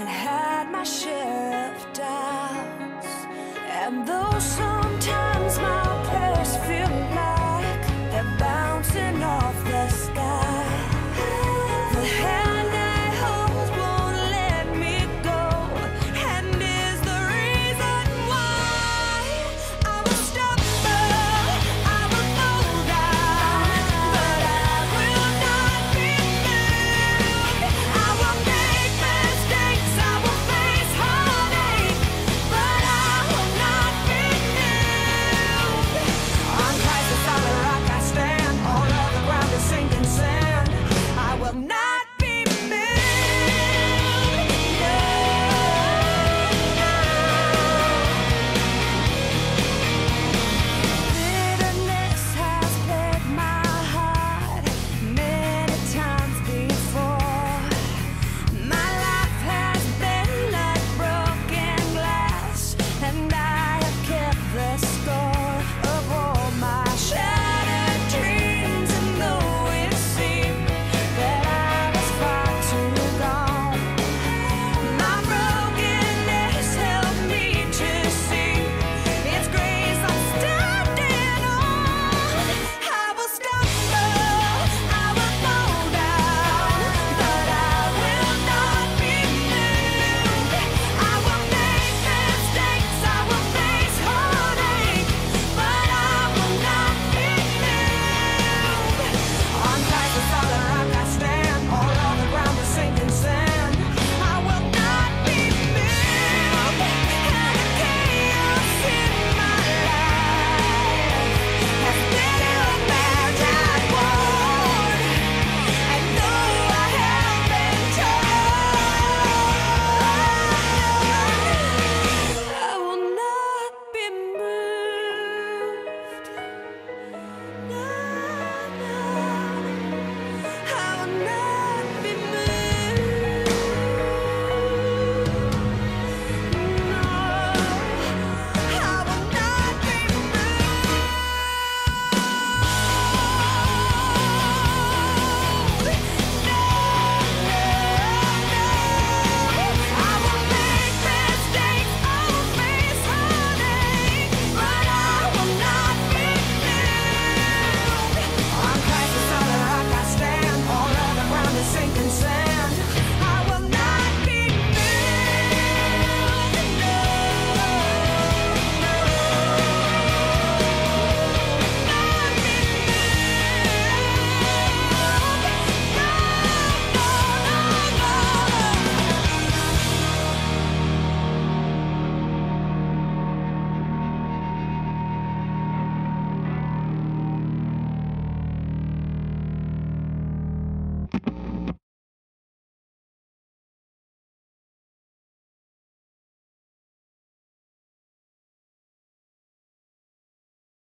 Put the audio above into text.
and had my share of doubts. And those songs.